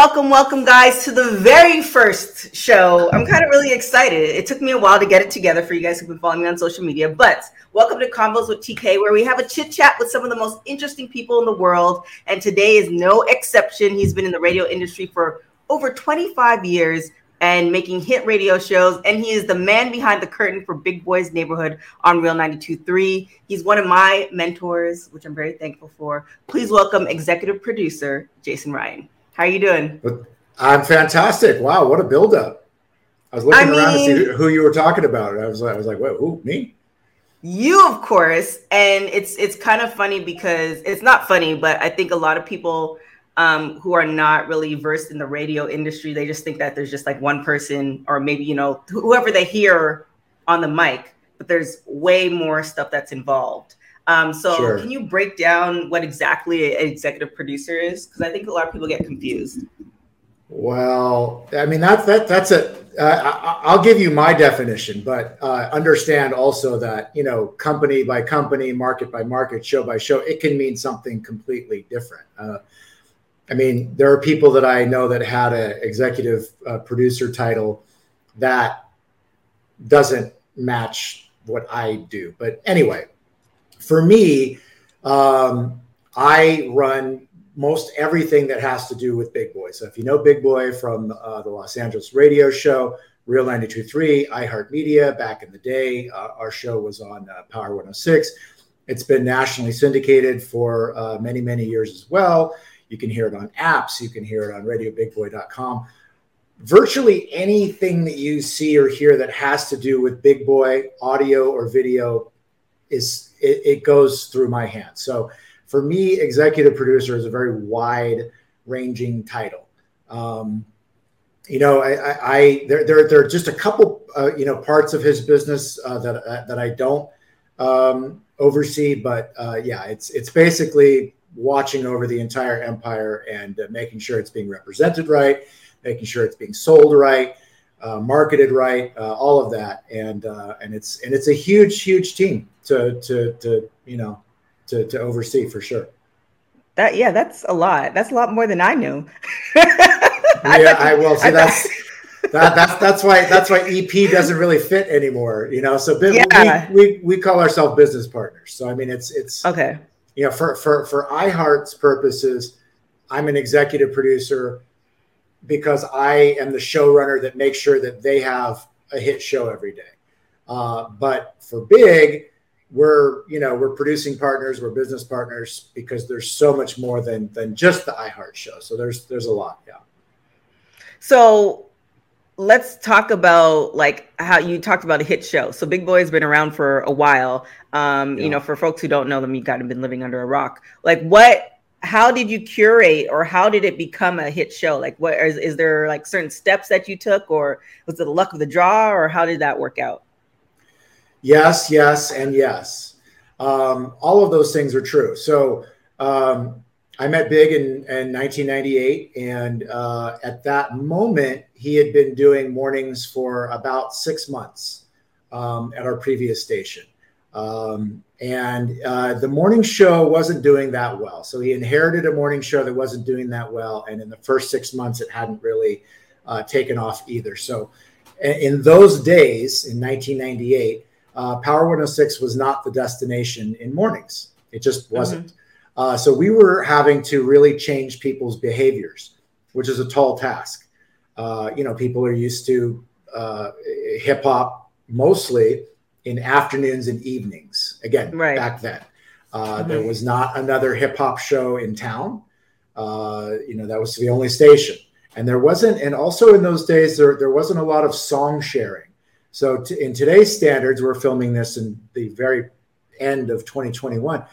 welcome, welcome, guys, to the very first show. I'm kind of really excited. It took me a while to get it together for you guys who've been following me on social media, but welcome to Convos with TK, where we have a chit chat with some of the most interesting people in the world. And today is no exception. He's been in the radio industry for over 25 years and making hit radio shows. And he is the man behind the curtain for Big Boys Neighborhood on Real 92.3. He's one of my mentors, which I'm very thankful for. Please welcome executive producer Jason Ryan. How you doing? I'm fantastic. Wow, what a buildup. I was looking I around mean, to see who you were talking about. I was like, I was like, wait, who, me? You, of course. And it's it's kind of funny because it's not funny, but I think a lot of people um, who are not really versed in the radio industry. They just think that there's just like one person, or maybe you know whoever they hear on the mic, but there's way more stuff that's involved. Um, so, sure. can you break down what exactly an executive producer is? Because I think a lot of people get confused. Well, I mean that's that that's a. Uh, I'll give you my definition, but uh, understand also that you know company by company, market by market, show by show, it can mean something completely different. Uh, I mean, there are people that I know that had an executive uh, producer title that doesn't match what I do. But anyway, for me, um, I run most everything that has to do with Big Boy. So if you know Big Boy from uh, the Los Angeles radio show, Real 92.3, iHeartMedia, back in the day, uh, our show was on uh, Power 106. It's been nationally syndicated for uh, many, many years as well. You can hear it on apps. You can hear it on radiobigboy.com. Virtually anything that you see or hear that has to do with Big Boy audio or video is it, it goes through my hands. So for me, executive producer is a very wide ranging title. Um, you know, I, I, I, there, there, there are just a couple, uh, you know, parts of his business uh, that uh, that I don't um, oversee, but uh, yeah, it's it's basically watching over the entire empire and uh, making sure it's being represented right, making sure it's being sold right, uh, marketed right, uh, all of that, and uh, and it's and it's a huge, huge team to to to you know to to oversee for sure. That yeah, that's a lot. That's a lot more than I knew. yeah, I will. See, that's that, that's that's why that's why EP doesn't really fit anymore. You know, so yeah. we, we we call ourselves business partners. So I mean, it's it's okay you know, for for for iHeart's purposes, I'm an executive producer because I am the showrunner that makes sure that they have a hit show every day. Uh, but for Big, we're you know we're producing partners, we're business partners because there's so much more than than just the iHeart show. So there's there's a lot, yeah. So let's talk about like how you talked about a hit show. So Big Boy's been around for a while. Um, yeah. you know, for folks who don't know them, you kind of been living under a rock. Like what how did you curate or how did it become a hit show? Like what is, is there like certain steps that you took or was it the luck of the draw or how did that work out? Yes, yes, and yes. Um, all of those things are true. So um, I met Big in, in 1998, and uh, at that moment, he had been doing mornings for about six months um, at our previous station. Um, and uh, the morning show wasn't doing that well. So he inherited a morning show that wasn't doing that well. And in the first six months, it hadn't really uh, taken off either. So in those days, in 1998, uh, Power 106 was not the destination in mornings. It just wasn't. Mm-hmm. Uh, so we were having to really change people's behaviors, which is a tall task. Uh, you know, people are used to uh, hip hop mostly in afternoons and evenings. Again, right. back then, uh, mm-hmm. there was not another hip hop show in town. Uh, you know, that was the only station, and there wasn't. And also in those days, there there wasn't a lot of song sharing. So t- in today's standards, we're filming this in the very end of 2021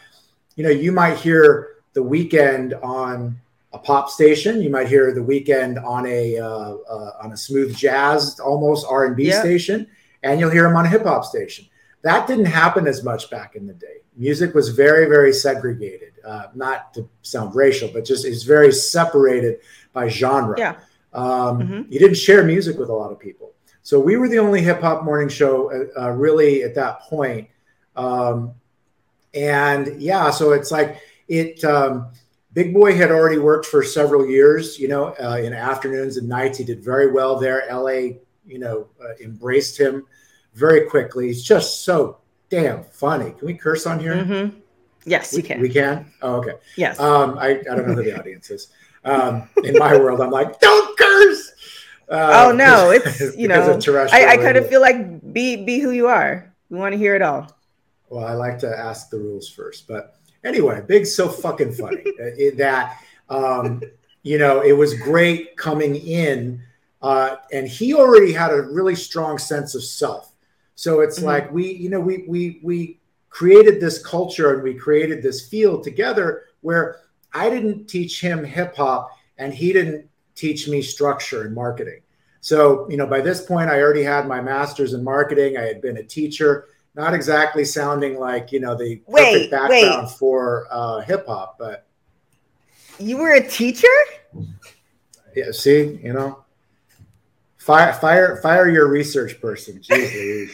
you know, you might hear the Weeknd on a pop station. You might hear the Weeknd on a uh, uh, on a smooth jazz, almost R and B station, and you'll hear him on a hip hop station. That didn't happen as much back in the day. Music was very, very segregated. Uh, not to sound racial, but just it's very separated by genre. Yeah. Um, mm-hmm. You didn't share music with a lot of people. So we were the only hip hop morning show, uh, uh, really, at that point. Um, and yeah, so it's like it. Um, Big Boy had already worked for several years, you know, uh, in afternoons and nights. He did very well there. LA, you know, uh, embraced him very quickly. He's just so damn funny. Can we curse on here? Mm-hmm. Yes, we, you can. We can. Oh, okay. Yes. Um, I, I don't know who the audience is. Um, in my world, I'm like, don't curse. Uh, oh no, it's you know, I, I kind of feel like be be who you are. We want to hear it all. Well, I like to ask the rules first, but anyway, Big's so fucking funny uh, that um, you know it was great coming in, uh, and he already had a really strong sense of self. So it's mm-hmm. like we, you know, we we we created this culture and we created this field together where I didn't teach him hip hop and he didn't teach me structure and marketing. So, you know, by this point, I already had my master's in marketing. I had been a teacher, not exactly sounding like, you know, the wait, perfect background wait. for uh, hip hop, but. You were a teacher? Yeah, see, you know, fire, fire, fire your research person. Jeez,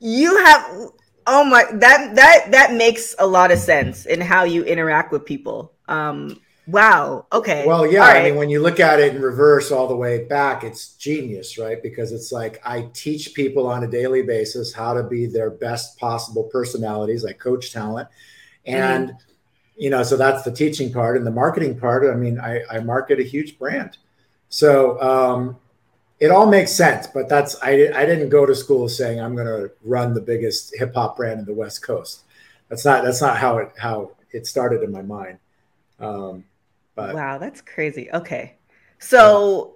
you have Oh my that that that makes a lot of sense in how you interact with people. Um wow. Okay. Well, yeah, right. I mean when you look at it in reverse all the way back, it's genius, right? Because it's like I teach people on a daily basis how to be their best possible personalities. I coach talent. And mm-hmm. you know, so that's the teaching part and the marketing part. I mean, I, I market a huge brand. So um it all makes sense, but that's I, I didn't go to school saying I'm going to run the biggest hip hop brand in the West Coast. That's not that's not how it how it started in my mind. Um, but wow, that's crazy. Okay, so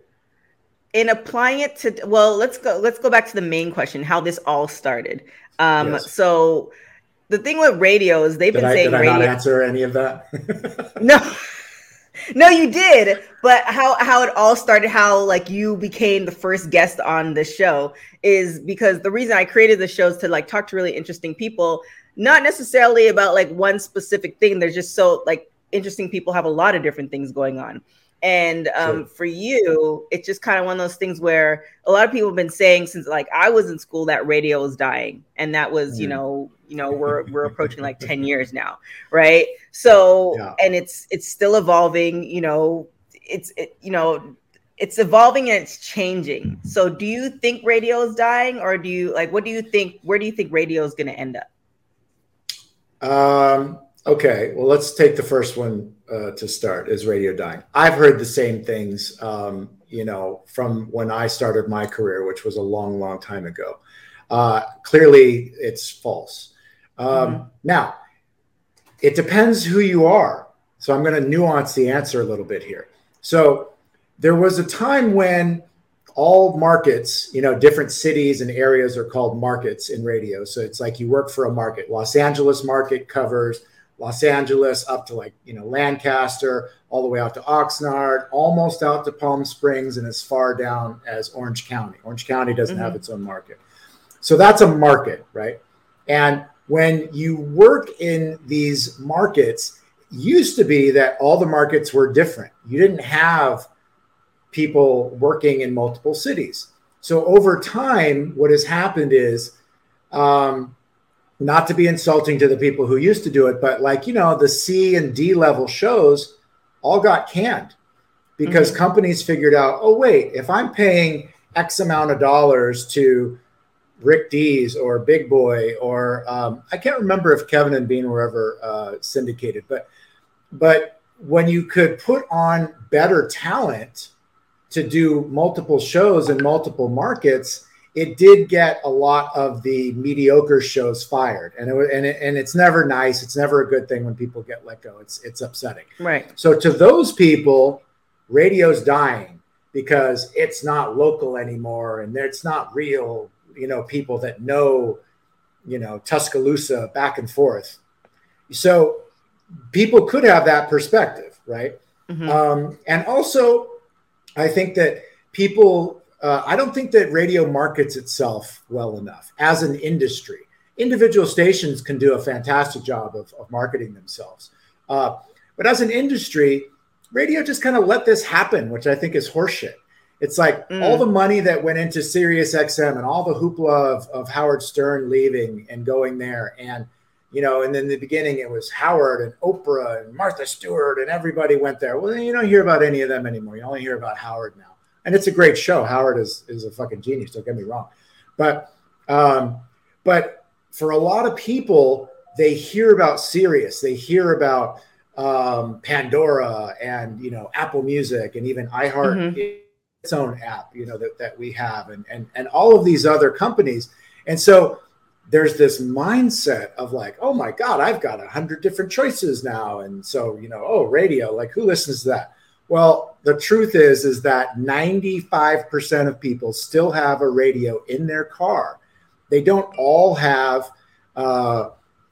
yeah. in applying it to well, let's go let's go back to the main question: how this all started. Um, yes. So the thing with radio is they've did been I, saying did I radio. not answer any of that? no no, you did. But how how it all started, how like you became the first guest on the show is because the reason I created the show is to like talk to really interesting people, not necessarily about like one specific thing. They're just so like interesting people have a lot of different things going on. And um, sure. for you, it's just kind of one of those things where a lot of people have been saying since like I was in school that radio is dying, and that was mm. you know you know we're we're approaching like 10 years now right so yeah. and it's it's still evolving you know it's it, you know it's evolving and it's changing so do you think radio is dying or do you like what do you think where do you think radio is going to end up um okay well let's take the first one uh, to start is radio dying i've heard the same things um you know from when i started my career which was a long long time ago uh, clearly it's false um, mm-hmm. Now, it depends who you are. So I'm going to nuance the answer a little bit here. So there was a time when all markets, you know, different cities and areas are called markets in radio. So it's like you work for a market. Los Angeles market covers Los Angeles up to like, you know, Lancaster, all the way out to Oxnard, almost out to Palm Springs, and as far down as Orange County. Orange County doesn't mm-hmm. have its own market. So that's a market, right? And when you work in these markets, used to be that all the markets were different. You didn't have people working in multiple cities. So over time, what has happened is, um, not to be insulting to the people who used to do it, but like, you know, the C and D level shows all got canned because mm-hmm. companies figured out, oh, wait, if I'm paying X amount of dollars to Rick Dees or Big Boy or um, I can't remember if Kevin and Bean were ever uh, syndicated, but but when you could put on better talent to do multiple shows in multiple markets, it did get a lot of the mediocre shows fired, and it, and it, and it's never nice. It's never a good thing when people get let go. It's it's upsetting. Right. So to those people, radio's dying because it's not local anymore and it's not real you know people that know you know Tuscaloosa back and forth. So people could have that perspective, right? Mm-hmm. Um, and also, I think that people. Uh, I don't think that radio markets itself well enough as an industry. Individual stations can do a fantastic job of, of marketing themselves. Uh, but as an industry, radio just kind of let this happen, which I think is horseshit. It's like mm. all the money that went into Sirius XM and all the hoopla of, of Howard Stern leaving and going there. And you know, and then the beginning it was Howard and Oprah and Martha Stewart and everybody went there. Well, you don't hear about any of them anymore. You only hear about Howard now. And it's a great show. Howard is is a fucking genius, don't get me wrong. But um, but for a lot of people, they hear about Sirius, they hear about um, Pandora and you know Apple Music and even iHeart mm-hmm. its own app, you know that, that we have, and and and all of these other companies. And so there's this mindset of like, oh my God, I've got a hundred different choices now. And so, you know, oh, radio, like who listens to that? Well, the truth is, is that 95% of people still have a radio in their car. They don't all have, uh,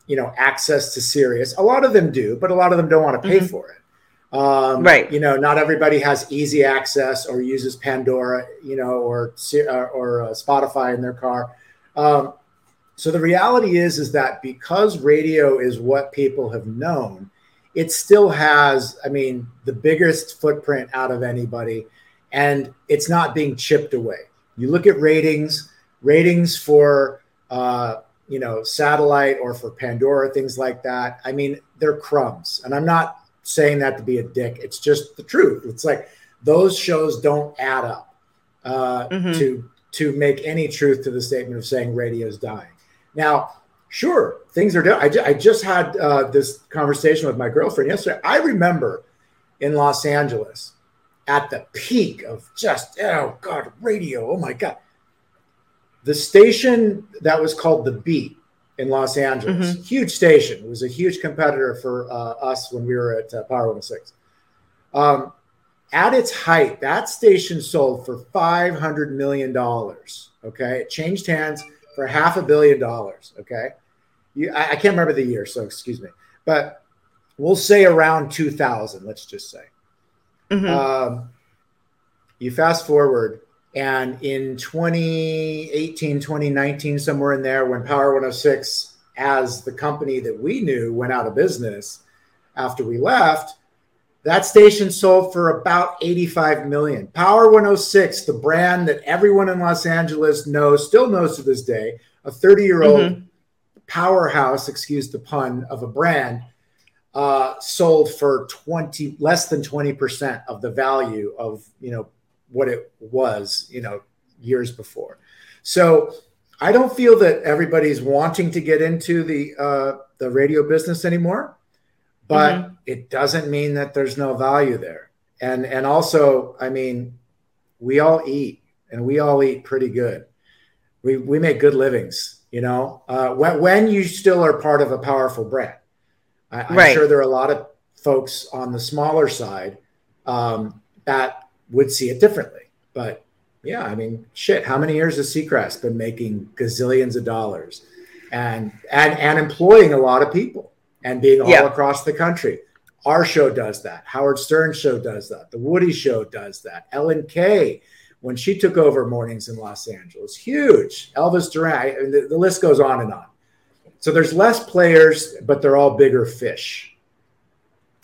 you know, access to Sirius. A lot of them do, but a lot of them don't want to pay mm-hmm. for it. Um, right. You know, not everybody has easy access or uses Pandora, you know, or or, or uh, Spotify in their car. Um, so the reality is, is that because radio is what people have known, it still has, I mean, the biggest footprint out of anybody, and it's not being chipped away. You look at ratings, ratings for, uh, you know, satellite or for Pandora, things like that. I mean, they're crumbs. And I'm not saying that to be a dick. It's just the truth. It's like those shows don't add up uh, mm-hmm. to to make any truth to the statement of saying radio is dying. Now, sure, things are different. I, I just had uh, this conversation with my girlfriend yesterday. I remember in Los Angeles at the peak of just, oh God, radio. Oh my God. The station that was called The Beat in Los Angeles, mm-hmm. huge station. It was a huge competitor for uh, us when we were at uh, Power 106. Um, at its height, that station sold for $500 million. Okay. It changed hands for half a billion dollars. Okay. You, I, I, can't remember the year, so excuse me, but we'll say around 2000, let's just say. Mm-hmm. Um, you fast forward, and in 2018, 2019, somewhere in there, when Power 106, as the company that we knew, went out of business after we left, that station sold for about 85 million. Power 106, the brand that everyone in Los Angeles knows, still knows to this day, a 30 year old mm-hmm. powerhouse, excuse the pun, of a brand, uh, sold for 20 less than 20% of the value of you know what it was you know years before. So I don't feel that everybody's wanting to get into the uh, the radio business anymore but mm-hmm. it doesn't mean that there's no value there. And and also, I mean, we all eat and we all eat pretty good. We we make good livings, you know. Uh, when when you still are part of a powerful brand, I, am right. sure there are a lot of folks on the smaller side um, that would see it differently. But yeah, I mean, shit. How many years has Seacrest been making gazillions of dollars, and and and employing a lot of people? And being all yeah. across the country. Our show does that. Howard Stern show does that. The Woody show does that. Ellen K, when she took over mornings in Los Angeles, huge. Elvis Duran, the, the list goes on and on. So there's less players, but they're all bigger fish.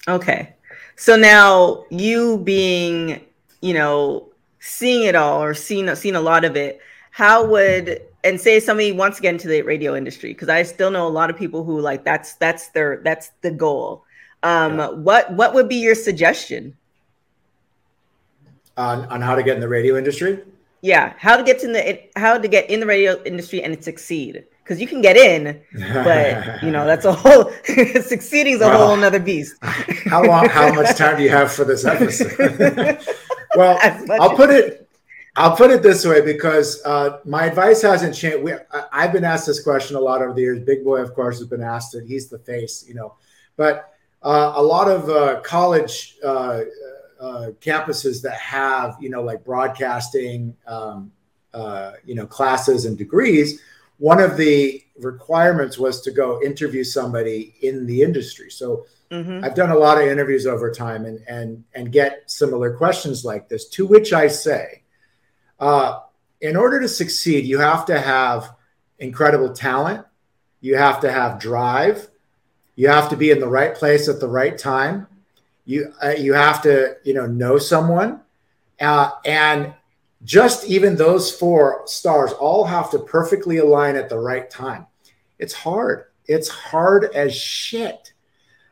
Okay. So now you being, you know, seeing it all or seeing seeing a lot of it, how would and say somebody wants to get into the radio industry because I still know a lot of people who like that's that's their that's the goal. Um, yeah. What what would be your suggestion on on how to get in the radio industry? Yeah, how to get in the how to get in the radio industry and succeed because you can get in, but you know that's a whole succeeding is a well, whole another beast. how long? How much time do you have for this episode? well, I'll put it I'll put it this way because uh, my advice hasn't changed. We, I, have been asked this question a lot over the years. Big Boy, of course, has been asked it. He's the face, you know. But uh, a lot of uh, college uh, uh, campuses that have, you know, like broadcasting, um, uh, you know, classes and degrees, one of the requirements was to go interview somebody in the industry. So mm-hmm. I've done a lot of interviews over time and and and get similar questions like this. To which I say uh, in order to succeed, you have to have incredible talent. You have to have drive. You have to be in the right place at the right time. You uh, you have to you know know someone, uh, and just even those four stars all have to perfectly align at the right time. It's hard. it's hard as shit.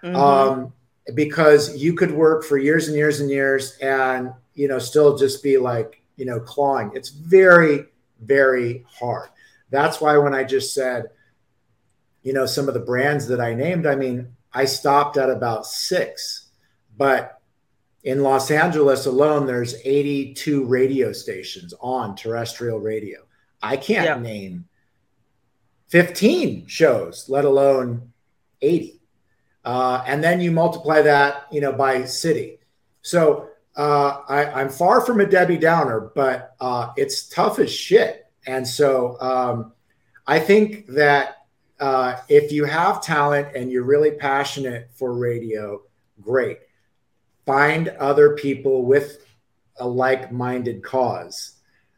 Mm-hmm. Um, because you could work for years and years and years and you know still just be like you know clawing it's very very hard that's why when i just said you know some of the brands that i named i mean i stopped at about six but in los angeles alone there's 82 radio stations on terrestrial radio i can't yeah. name 15 shows let alone 80 uh, and then you multiply that, you know, by city. So uh, I, am far from a Debbie Downer, but uh, it's tough as shit. And so um, I think that uh, if you have talent and you're really passionate for radio, great. Find other people with a like-minded cause,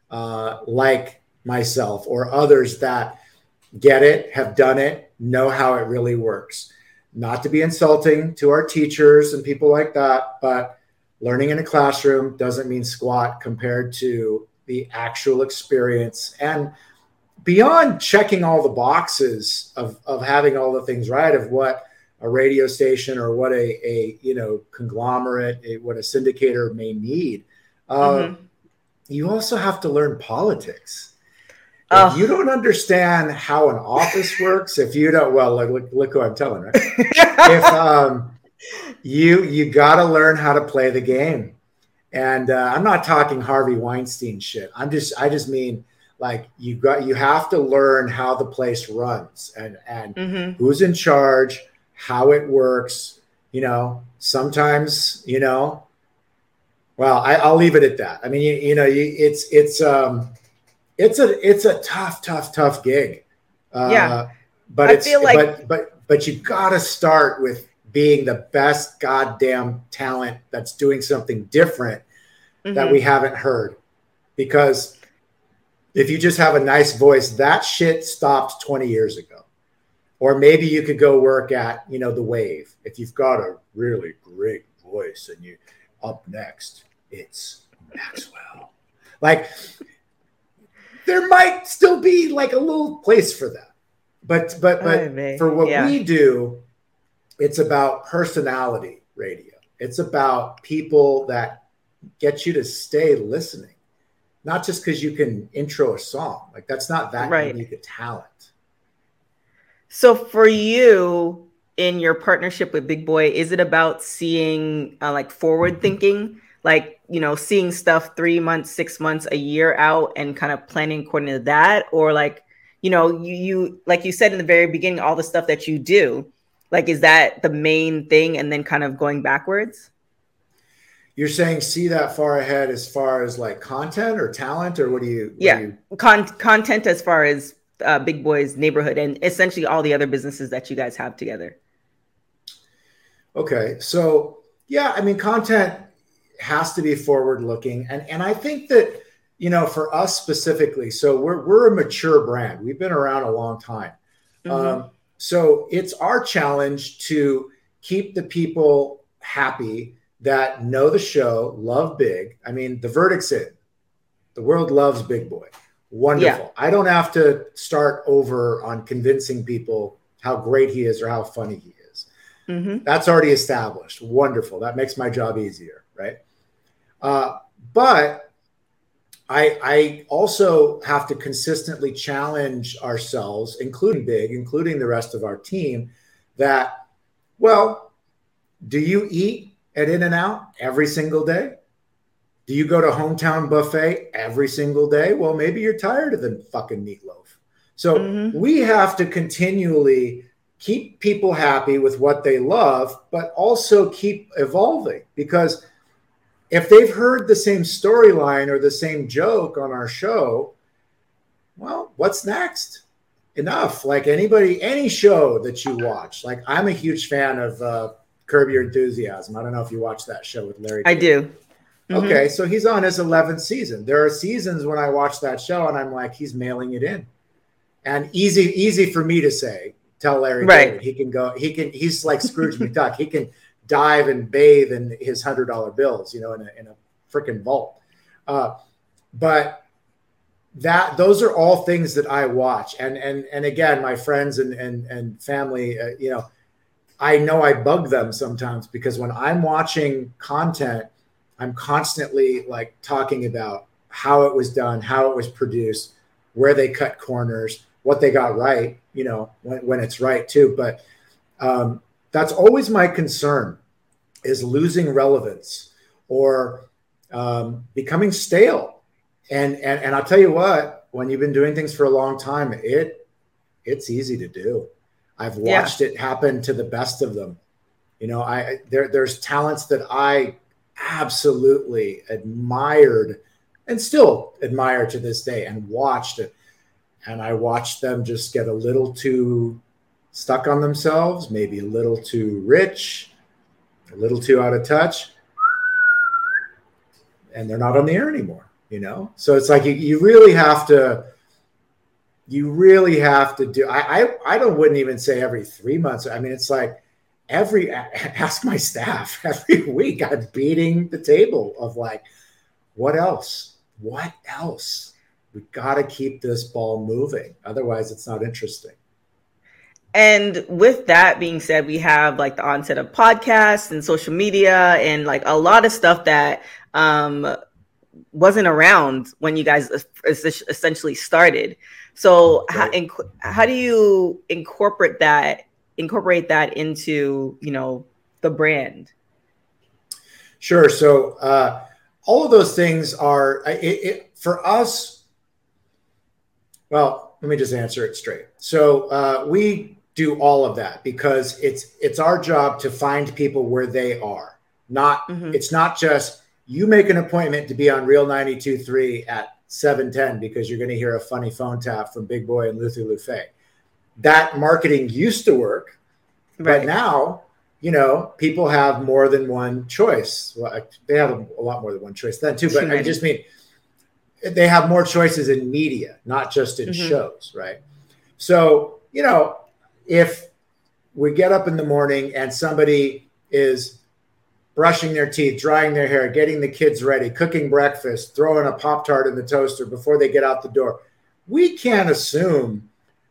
uh, like myself or others that get it, have done it, know how it really works not to be insulting to our teachers and people like that, but learning in a classroom doesn't mean squat compared to the actual experience. And beyond checking all the boxes of, of having all the things right of what a radio station or what a, a you know conglomerate, a, what a syndicator may need, uh, mm-hmm. you also have to learn politics if you don't understand how an office works, if you don't, well, look, look, look who I'm telling, right? if um, you you got to learn how to play the game, and uh, I'm not talking Harvey Weinstein shit. I'm just I just mean like you got you have to learn how the place runs and and mm-hmm. who's in charge, how it works. You know, sometimes you know. Well, I, will leave it at that. I mean, you, you know, you, it's it's um it's a it's a tough, tough, tough gig. Uh, yeah, but I feel like but but but you got to start with being the best goddamn talent that's doing something different mm-hmm. that we haven't heard, because if you just have a nice voice, that shit stopped 20 years ago. Or maybe you could go work at, you know, the wave. If you've got a really great voice and you up next, it's Maxwell. Like there might still be like a little place for that. But but but oh, for what yeah. we do, it's about personality radio. It's about people that get you to stay listening, not just because you can intro a song. Like that's not that right. unique a talent. So for you in your partnership with Big Boy, is it about seeing uh, like forward thinking? like you know seeing stuff three months six months a year out and kind of planning according to that or like you know you, you like you said in the very beginning all the stuff that you do like is that the main thing and then kind of going backwards you're saying see that far ahead as far as like content or talent or what do you what yeah do you... Con- content as far as uh, big boys neighborhood and essentially all the other businesses that you guys have together okay so yeah i mean content has to be forward looking. And, and I think that, you know, for us specifically, so we're, we're a mature brand. We've been around a long time. Mm-hmm. Um, so it's our challenge to keep the people happy that know the show, love big. I mean, the verdict's in. The world loves Big Boy. Wonderful. Yeah. I don't have to start over on convincing people how great he is or how funny he is. Mm-hmm. That's already established. Wonderful. That makes my job easier, right? Uh, but I, I also have to consistently challenge ourselves, including Big, including the rest of our team, that, well, do you eat at In-N-Out every single day? Do you go to hometown buffet every single day? Well, maybe you're tired of the fucking meatloaf. So mm-hmm. we have to continually keep people happy with what they love, but also keep evolving because if they've heard the same storyline or the same joke on our show, well, what's next? Enough. Like anybody, any show that you watch. Like I'm a huge fan of uh, Curb Your Enthusiasm. I don't know if you watch that show with Larry. I do. Mm-hmm. Okay, so he's on his 11th season. There are seasons when I watch that show and I'm like, he's mailing it in, and easy, easy for me to say. Tell Larry, right? David, he can go. He can. He's like Scrooge McDuck. He can dive and bathe in his hundred dollar bills, you know, in a, in a freaking vault. Uh, but that those are all things that I watch, and and and again, my friends and and and family, uh, you know, I know I bug them sometimes because when I'm watching content, I'm constantly like talking about how it was done, how it was produced, where they cut corners, what they got right, you know, when, when it's right too. But um, that's always my concern is losing relevance or um, becoming stale. And, and, and I'll tell you what, when you've been doing things for a long time, it, it's easy to do. I've watched yeah. it happen to the best of them. You know, I, there, there's talents that I absolutely admired and still admire to this day and watched it. And I watched them just get a little too stuck on themselves, maybe a little too rich, a little too out of touch. And they're not on the air anymore, you know? So it's like you, you really have to you really have to do I, I i don't wouldn't even say every three months i mean it's like every ask my staff every week i'm beating the table of like what else what else we got to keep this ball moving otherwise it's not interesting and with that being said we have like the onset of podcasts and social media and like a lot of stuff that um wasn't around when you guys essentially started so right. how, inc- how do you incorporate that incorporate that into you know the brand? Sure. So uh, all of those things are it, it, for us. Well, let me just answer it straight. So uh, we do all of that because it's it's our job to find people where they are. Not mm-hmm. it's not just you make an appointment to be on Real 92.3 at 710 because you're going to hear a funny phone tap from Big Boy and Luther Luffeigh. That marketing used to work, right. but now, you know, people have more than one choice. Well, they have a, lot more than one choice then too, but I just mean they have more choices in media, not just in mm-hmm. shows, right? So, you know, if we get up in the morning and somebody is brushing their teeth, drying their hair, getting the kids ready, cooking breakfast, throwing a Pop Tart in the toaster before they get out the door. We can't assume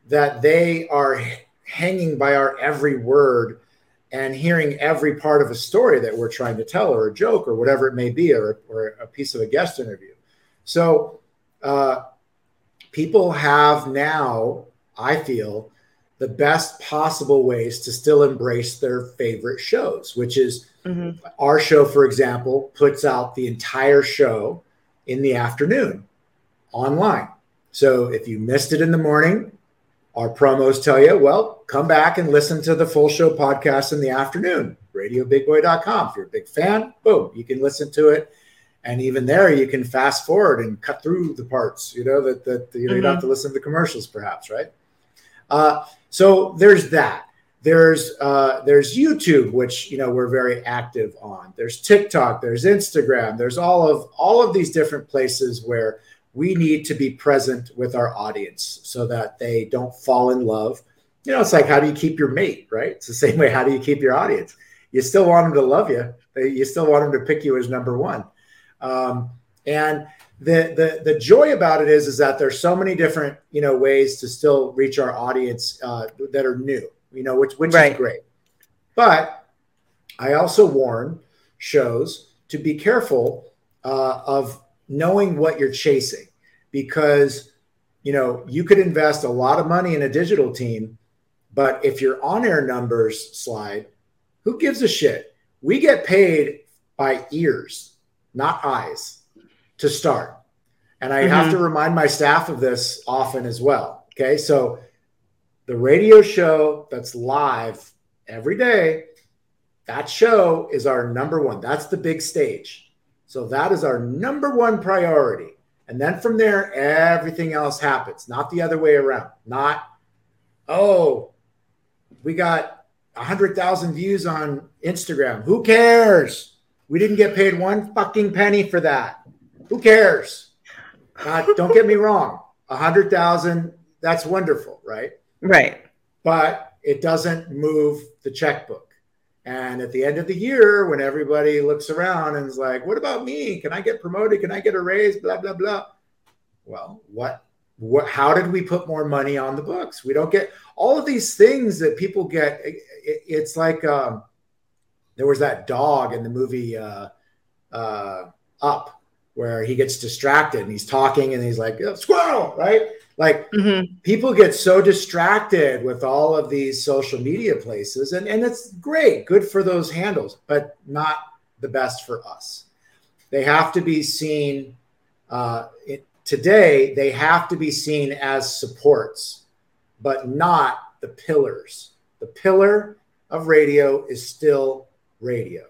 that they are hanging by our every word and hearing every part of a story that we're trying to tell or a joke or whatever it may be or, or a piece of a guest interview. So, uh, people have now, I feel, the best possible ways to still embrace their favorite shows, which is Mm-hmm. Our show, for example, puts out the entire show in the afternoon online. So if you missed it in the morning, our promos tell you, well, come back and listen to the full show podcast in the afternoon, radiobigboy.com. If you're a big fan, boom, you can listen to it. And even there, you can fast forward and cut through the parts, you know, that, that you, know, mm-hmm. you don't have mm-hmm. to listen to the commercials, perhaps, right? Uh, so there's that. There's uh, there's YouTube, which you know we're very active on. There's TikTok. There's Instagram. There's all of all of these different places where we need to be present with our audience so that they don't fall in love. You know, it's like how do you keep your mate, right? It's the same way. How do you keep your audience? You still want them to love you. You still want them to pick you as number one. Um, and the, the the joy about it is is that there's so many different you know ways to still reach our audience uh, that are new you know, which which right. is great. But I also warn shows to be careful uh, of knowing what you're chasing because you know you could invest a lot of money in a digital team, but if your on-air numbers slide, who gives a shit? We get paid by ears, not eyes, to start. And I mm-hmm. have to remind my staff of this often as well. Okay. So the radio show that's live every day, that show is our number one. That's the big stage. So that is our number one priority. And then from there, everything else happens, not the other way around. Not, oh, we got 100,000 views on Instagram. Who cares? We didn't get paid one fucking penny for that. Who cares? Uh, don't get me wrong. A 100,000, that's wonderful, right? Right. But it doesn't move the checkbook. And at the end of the year, when everybody looks around and is like, what about me? Can I get promoted? Can I get a raise? Blah, blah, blah. well, what what how did we put more money on the books? We don't get all of these things that people get. It, it's like um, there was that dog in the movie uh, uh, Up where he gets distracted and he's talking and he's like squirrel, right? Like mm-hmm. people get so distracted with all of these social media places, and, and it's great, good for those handles, but not the best for us. They have to be seen uh, it, today, they have to be seen as supports, but not the pillars. The pillar of radio is still radio.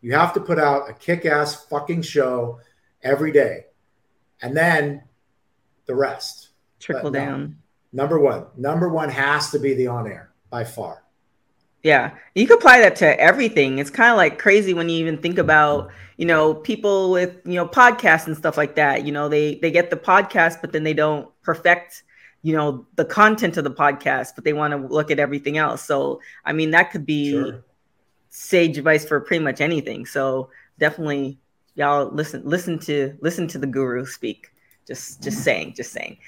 You have to put out a kick ass fucking show every day. And then the rest. Trickle no, down. Number one. Number one has to be the on air by far. Yeah. You can apply that to everything. It's kind of like crazy when you even think about, you know, people with, you know, podcasts and stuff like that. You know, they they get the podcast, but then they don't perfect, you know, the content of the podcast, but they want to look at everything else. So I mean that could be sure. sage advice for pretty much anything. So definitely y'all listen listen to listen to the guru speak. Just just saying, just saying.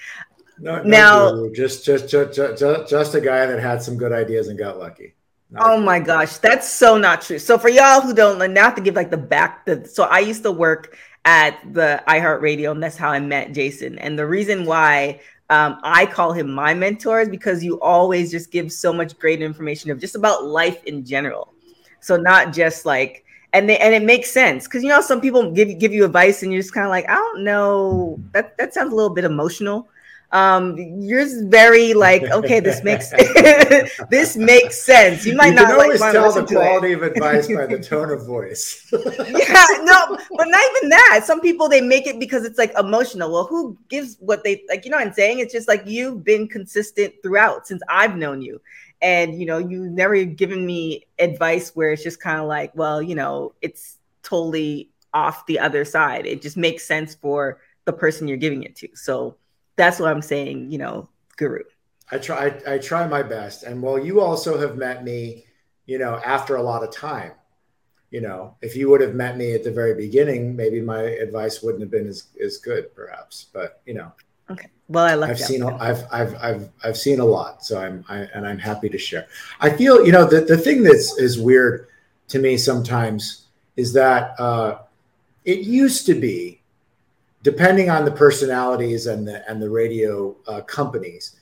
No, no now guru. just, just just just just a guy that had some good ideas and got lucky. Not oh my gosh, that's so not true. So for y'all who don't know, now to give like the back the so I used to work at the iHeartRadio, and that's how I met Jason. And the reason why um, I call him my mentor is because you always just give so much great information of just about life in general. So not just like and they and it makes sense because you know some people give give you advice and you're just kind of like I don't know that that sounds a little bit emotional. Um, yours very like okay, this makes this makes sense. You might you not always like, tell the quality of advice by the tone of voice. yeah, no, but not even that. Some people they make it because it's like emotional. Well, who gives what they like? You know what I'm saying? It's just like you've been consistent throughout since I've known you and you know you've never given me advice where it's just kind of like well you know it's totally off the other side. It just makes sense for the person you're giving it to. So that's what i'm saying you know guru. I try I, I try my best. And well you also have met me you know after a lot of time. You know if you would have met me at the very beginning maybe my advice wouldn't have been as, as good perhaps. But you know. Okay well, I love. I've seen. I've I've I've I've seen a lot. So I'm I, and I'm happy to share. I feel you know the the thing that's is weird to me sometimes is that uh, it used to be, depending on the personalities and the and the radio uh, companies,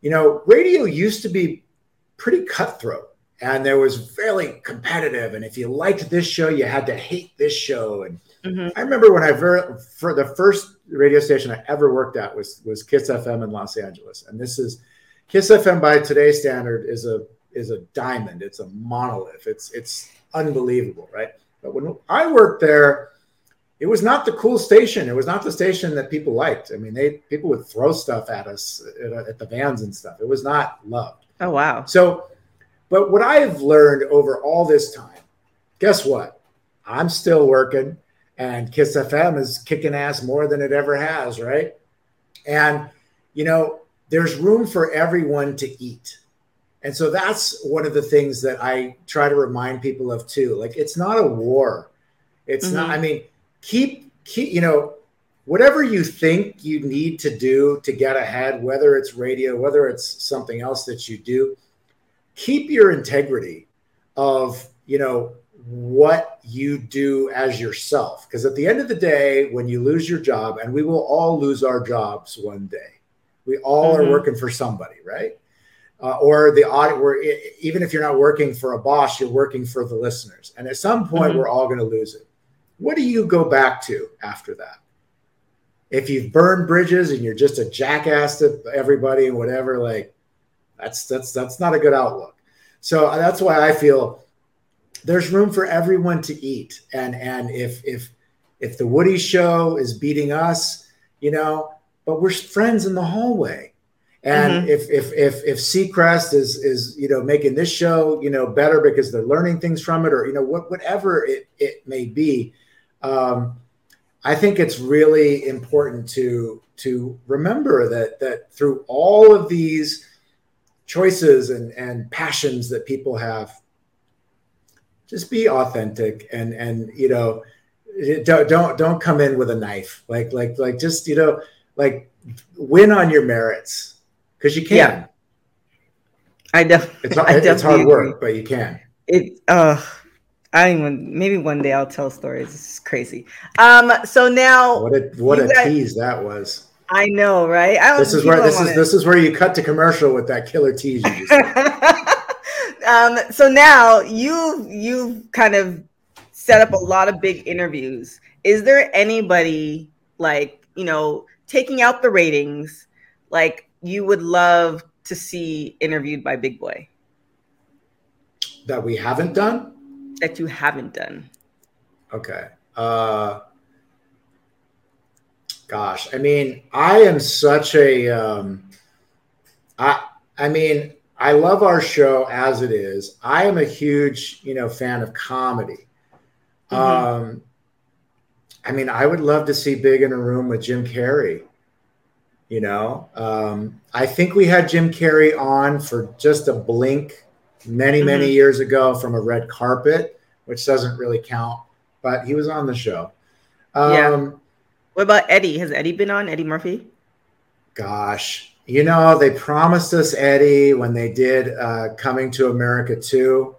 you know, radio used to be pretty cutthroat and there was fairly competitive. And if you liked this show, you had to hate this show and Mm-hmm. I remember when I ver- for the first radio station I ever worked at was was Kiss FM in Los Angeles, and this is Kiss FM by today's standard is a is a diamond. It's a monolith. It's it's unbelievable, right? But when I worked there, it was not the cool station. It was not the station that people liked. I mean, they people would throw stuff at us at, at the vans and stuff. It was not loved. Oh wow! So, but what I have learned over all this time, guess what? I'm still working and Kiss FM is kicking ass more than it ever has, right? And you know, there's room for everyone to eat. And so that's one of the things that I try to remind people of too. Like it's not a war. It's mm-hmm. not I mean, keep keep you know, whatever you think you need to do to get ahead, whether it's radio, whether it's something else that you do, keep your integrity of, you know, what you do as yourself. Because at the end of the day, when you lose your job, and we will all lose our jobs one day, we all mm-hmm. are working for somebody, right? Uh, or the audit, where even if you're not working for a boss, you're working for the listeners. And at some point, mm-hmm. we're all going to lose it. What do you go back to after that? If you've burned bridges and you're just a jackass to everybody and whatever, like that's that's that's not a good outlook. So that's why I feel there's room for everyone to eat. And and if if if the Woody show is beating us, you know, but we're friends in the hallway. And mm-hmm. if if if if Seacrest is is you know making this show you know better because they're learning things from it or you know what whatever it it may be, um, I think it's really important to to remember that that through all of these choices and and passions that people have, just be authentic and and you know don't don't don't come in with a knife like like like just you know like win on your merits because you can. Yeah. I definitely. It's, I it's hard agree. work, but you can. It. Uh, I even maybe one day I'll tell stories. It's crazy. Um. So now, what a what a guys, tease that was. I know, right? I this is where this is it. this is where you cut to commercial with that killer tease. um. So now you you've kind of set up a lot of big interviews. Is there anybody like you know taking out the ratings like you would love to see interviewed by Big Boy? That we haven't done? That you haven't done. Okay. Uh gosh, I mean, I am such a um I I mean, I love our show as it is. I am a huge, you know, fan of comedy. Mm-hmm. Um I mean, I would love to see Big in a room with Jim Carrey. You know, um, I think we had Jim Carrey on for just a blink many, mm-hmm. many years ago from a red carpet, which doesn't really count, but he was on the show. Um, yeah. What about Eddie? Has Eddie been on? Eddie Murphy? Gosh, you know, they promised us Eddie when they did uh, Coming to America 2,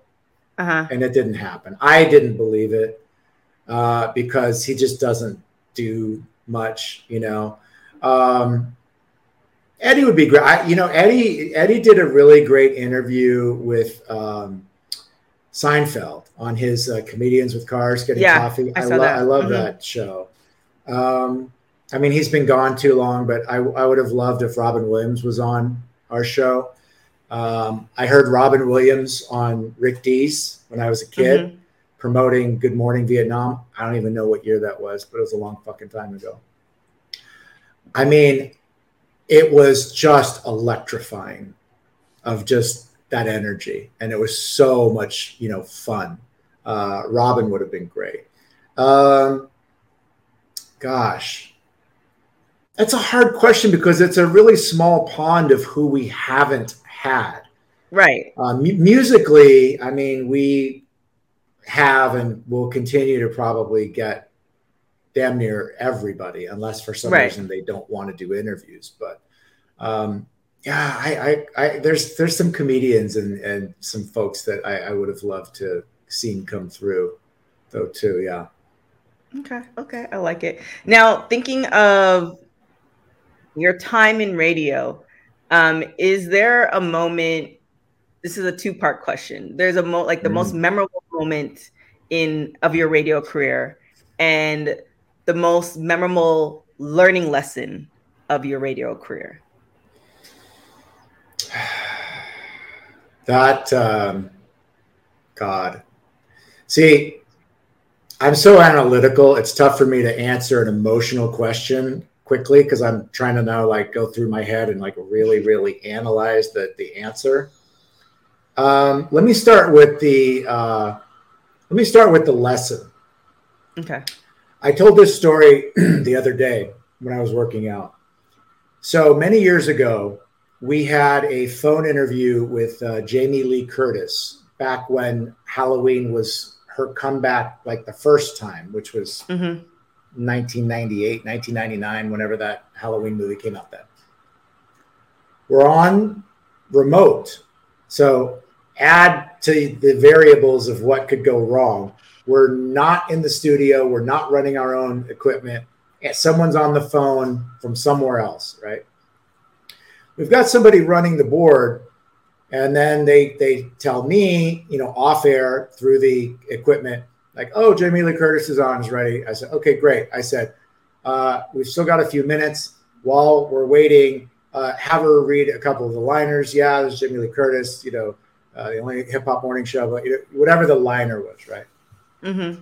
uh-huh. and it didn't happen. I didn't believe it uh, because he just doesn't do much, you know. Um, Eddie would be great. I, you know, Eddie Eddie did a really great interview with um, Seinfeld on his uh, comedians with cars getting yeah, coffee. I, I, lo- I love mm-hmm. that show. Um, I mean, he's been gone too long, but I, I would have loved if Robin Williams was on our show. Um, I heard Robin Williams on Rick Dees when I was a kid mm-hmm. promoting Good Morning Vietnam. I don't even know what year that was, but it was a long fucking time ago. I mean, it was just electrifying of just that energy. And it was so much, you know, fun. Uh, Robin would have been great. Um, gosh, that's a hard question because it's a really small pond of who we haven't had. Right. Uh, musically, I mean, we have and will continue to probably get damn near everybody, unless for some right. reason they don't want to do interviews. But um, yeah, I, I, I, there's there's some comedians and and some folks that I, I would have loved to seen come through, though too. Yeah. Okay. Okay. I like it. Now, thinking of your time in radio, um, is there a moment? This is a two part question. There's a mo like the mm. most memorable moment in of your radio career, and the most memorable learning lesson of your radio career? That, um, God. See, I'm so analytical. It's tough for me to answer an emotional question quickly because I'm trying to now like go through my head and like really, really analyze the the answer. Um, let me start with the uh, let me start with the lesson. Okay. I told this story the other day when I was working out. So many years ago, we had a phone interview with uh, Jamie Lee Curtis back when Halloween was her comeback, like the first time, which was mm-hmm. 1998, 1999, whenever that Halloween movie came out. Then we're on remote, so add to the variables of what could go wrong. We're not in the studio. We're not running our own equipment. Someone's on the phone from somewhere else, right? We've got somebody running the board, and then they they tell me, you know, off air through the equipment, like, "Oh, Jamie Lee Curtis is on, is ready." I said, "Okay, great." I said, uh, "We've still got a few minutes while we're waiting. Uh, have her read a couple of the liners. Yeah, this is Jamie Lee Curtis. You know, uh, the only hip hop morning show, but you know, whatever the liner was, right?" Mm-hmm.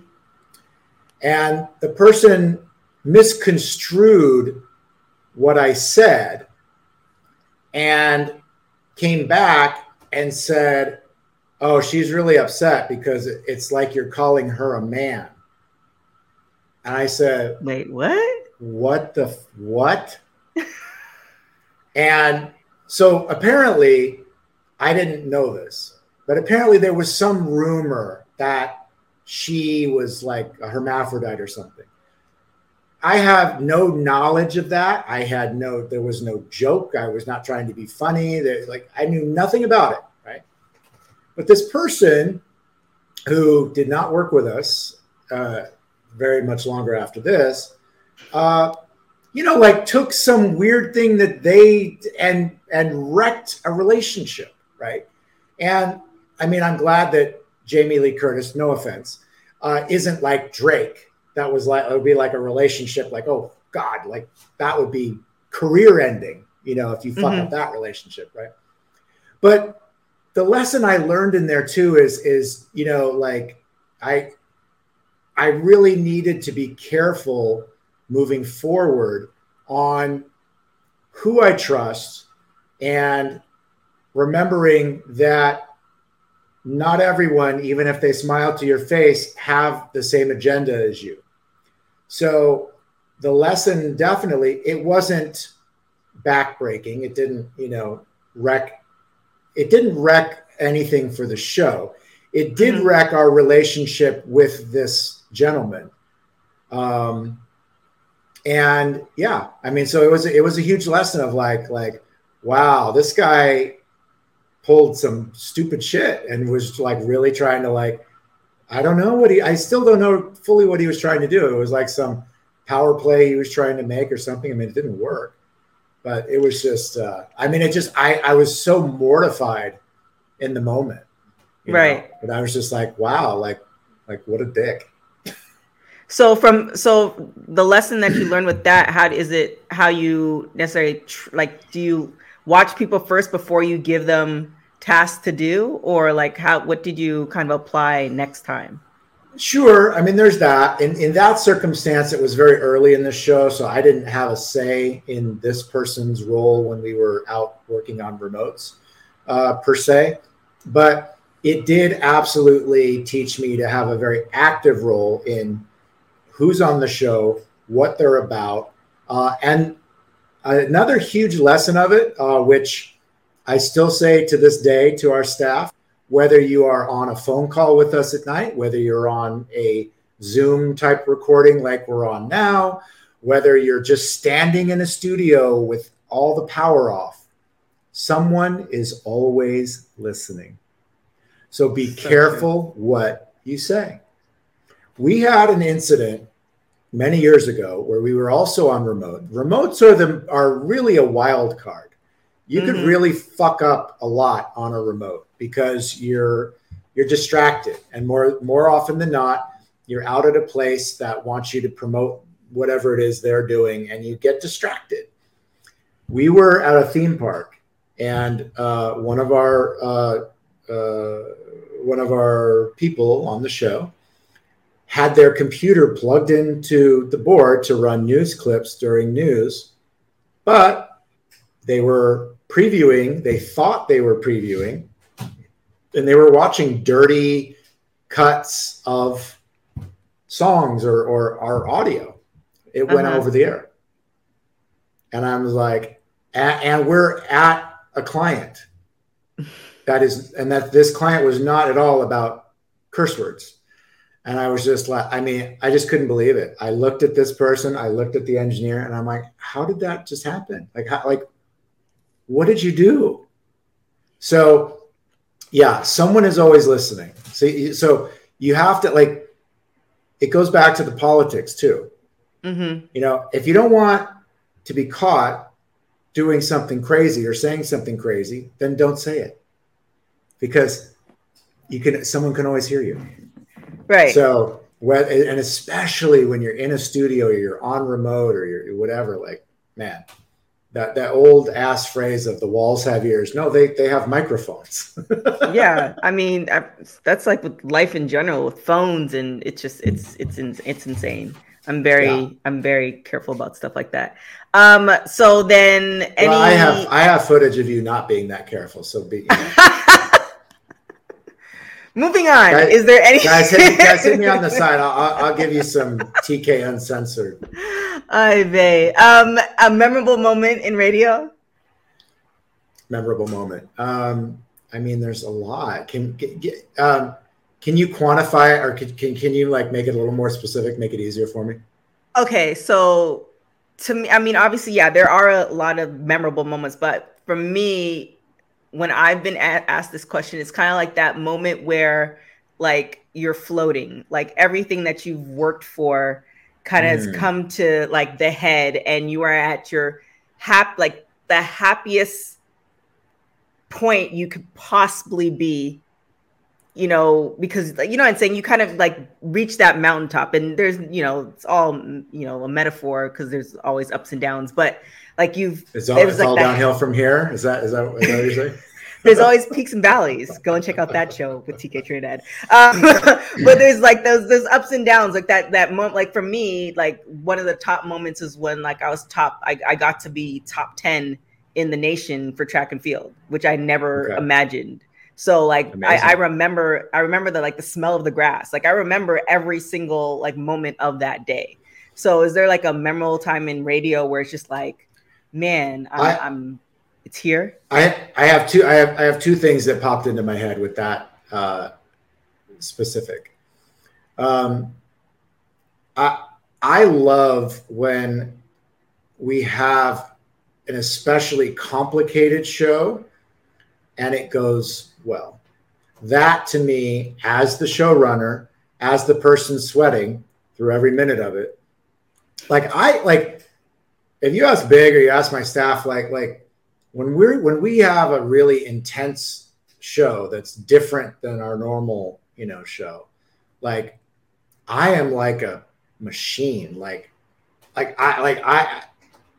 And the person misconstrued what I said and came back and said, Oh, she's really upset because it's like you're calling her a man. And I said, Wait, what? What the what? and so apparently, I didn't know this, but apparently there was some rumor that she was like a hermaphrodite or something. I have no knowledge of that. I had no, there was no joke. I was not trying to be funny. There, like I knew nothing about it, right? But this person who did not work with us uh, very much longer after this, uh, you know, like took some weird thing that they and and wrecked a relationship, right? And I mean, I'm glad that Jamie Lee Curtis, no offense, uh, isn't like Drake that was like it would be like a relationship like oh god like that would be career ending you know if you fuck mm-hmm. up that relationship right but the lesson i learned in there too is is you know like i i really needed to be careful moving forward on who i trust and remembering that not everyone, even if they smile to your face, have the same agenda as you. So the lesson definitely, it wasn't backbreaking. It didn't, you know, wreck, it didn't wreck anything for the show. It did mm-hmm. wreck our relationship with this gentleman. Um, and yeah, I mean, so it was, it was a huge lesson of like, like, wow, this guy pulled some stupid shit and was like really trying to like I don't know what he I still don't know fully what he was trying to do. It was like some power play he was trying to make or something. I mean, it didn't work. But it was just uh I mean it just I I was so mortified in the moment. Right. Know? But I was just like, wow, like like what a dick. So from so the lesson that you learned with that, how is it how you necessarily tr- like do you watch people first before you give them tasks to do? Or like how what did you kind of apply next time? Sure. I mean there's that. In, in that circumstance it was very early in the show so i didn't have a say in this person's role when we were out working on remotes uh, per se. But it did absolutely teach me to have a very active role in who's on the show what they're about uh, and Another huge lesson of it, uh, which I still say to this day to our staff, whether you are on a phone call with us at night, whether you're on a Zoom type recording like we're on now, whether you're just standing in a studio with all the power off, someone is always listening. So be careful what you say. We had an incident many years ago where we were also on remote. Remotes are the are really a wild card. You mm-hmm. could really fuck up a lot on a remote because you're you're distracted and more more often than not you're out at a place that wants you to promote whatever it is they're doing and you get distracted. We were at a theme park and uh, one of our uh, uh, one of our people on the show had their computer plugged into the board to run news clips during news, but they were previewing, they thought they were previewing, and they were watching dirty cuts of songs or, or our audio. It went uh-huh. over the air. And I was like, and we're at a client that is, and that this client was not at all about curse words and I was just like, I mean, I just couldn't believe it. I looked at this person, I looked at the engineer, and I'm like, how did that just happen? Like, how, like, what did you do? So, yeah, someone is always listening. So, so you have to like, it goes back to the politics too. Mm-hmm. You know, if you don't want to be caught doing something crazy or saying something crazy, then don't say it because you can. Someone can always hear you. Right. So, and especially when you're in a studio or you're on remote or you're whatever, like, man, that that old ass phrase of the walls have ears. No, they they have microphones. yeah, I mean I, that's like with life in general, with phones, and it's just it's it's it's insane. I'm very yeah. I'm very careful about stuff like that. Um, so then, any... well, I have I have footage of you not being that careful. So be. You know. Moving on. Guys, is there any guys? Hit, guys, hit me on the side. I'll, I'll give you some TK uncensored. I may. Um, a memorable moment in radio. Memorable moment. Um, I mean, there's a lot. Can get, um, can you quantify or can, can can you like make it a little more specific? Make it easier for me. Okay, so to me, I mean, obviously, yeah, there are a lot of memorable moments, but for me, when I've been a- asked this question, it's kind of like that moment where like you're floating, like everything that you've worked for kind of mm. has come to like the head and you are at your hap like the happiest point you could possibly be you know because you know i'm saying you kind of like reach that mountaintop and there's you know it's all you know a metaphor because there's always ups and downs but like you've it's all, it's like all downhill from here is that is that, is that what you're saying there's always peaks and valleys. Go and check out that show with TK Trinidad. Um, but there's like those those ups and downs, like that that moment. Like for me, like one of the top moments is when like I was top. I, I got to be top ten in the nation for track and field, which I never okay. imagined. So like I, I, remember I remember the like the smell of the grass. Like I remember every single like moment of that day. So is there like a memorable time in radio where it's just like, man, I'm, I, I'm it's here. I I have two I have I have two things that popped into my head with that uh, specific. Um, I I love when we have an especially complicated show and it goes well. That to me, as the showrunner, as the person sweating through every minute of it, like I like if you ask Big or you ask my staff, like like when we're when we have a really intense show that's different than our normal you know show like i am like a machine. Like like i like i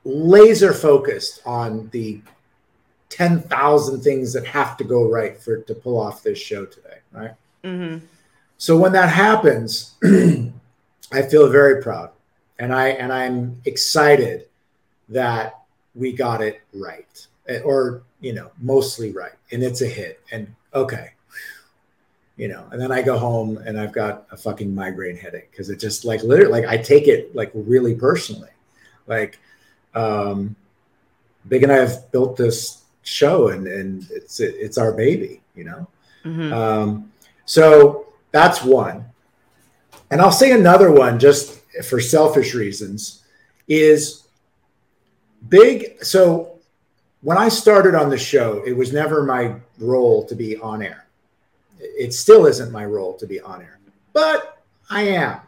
laser focused on the 10,000 things that have to go right for to pull off this show today right? Mm-hmm. so when that happens i feel very proud. And i and i'm excited that we got it right Eh, or you know mostly right and it's a hit and okay. You know and then i go home and i've got a fucking migraine headache because it just like literally like i take it like really personally. Like um big and i have built this show and and it's it's our baby you know? Mm-hmm. um so that's one. And i'll say another one just for selfish reasons is big so when I started on the show, it was never my role to be on air. It still isn't my role to be on air, but I am.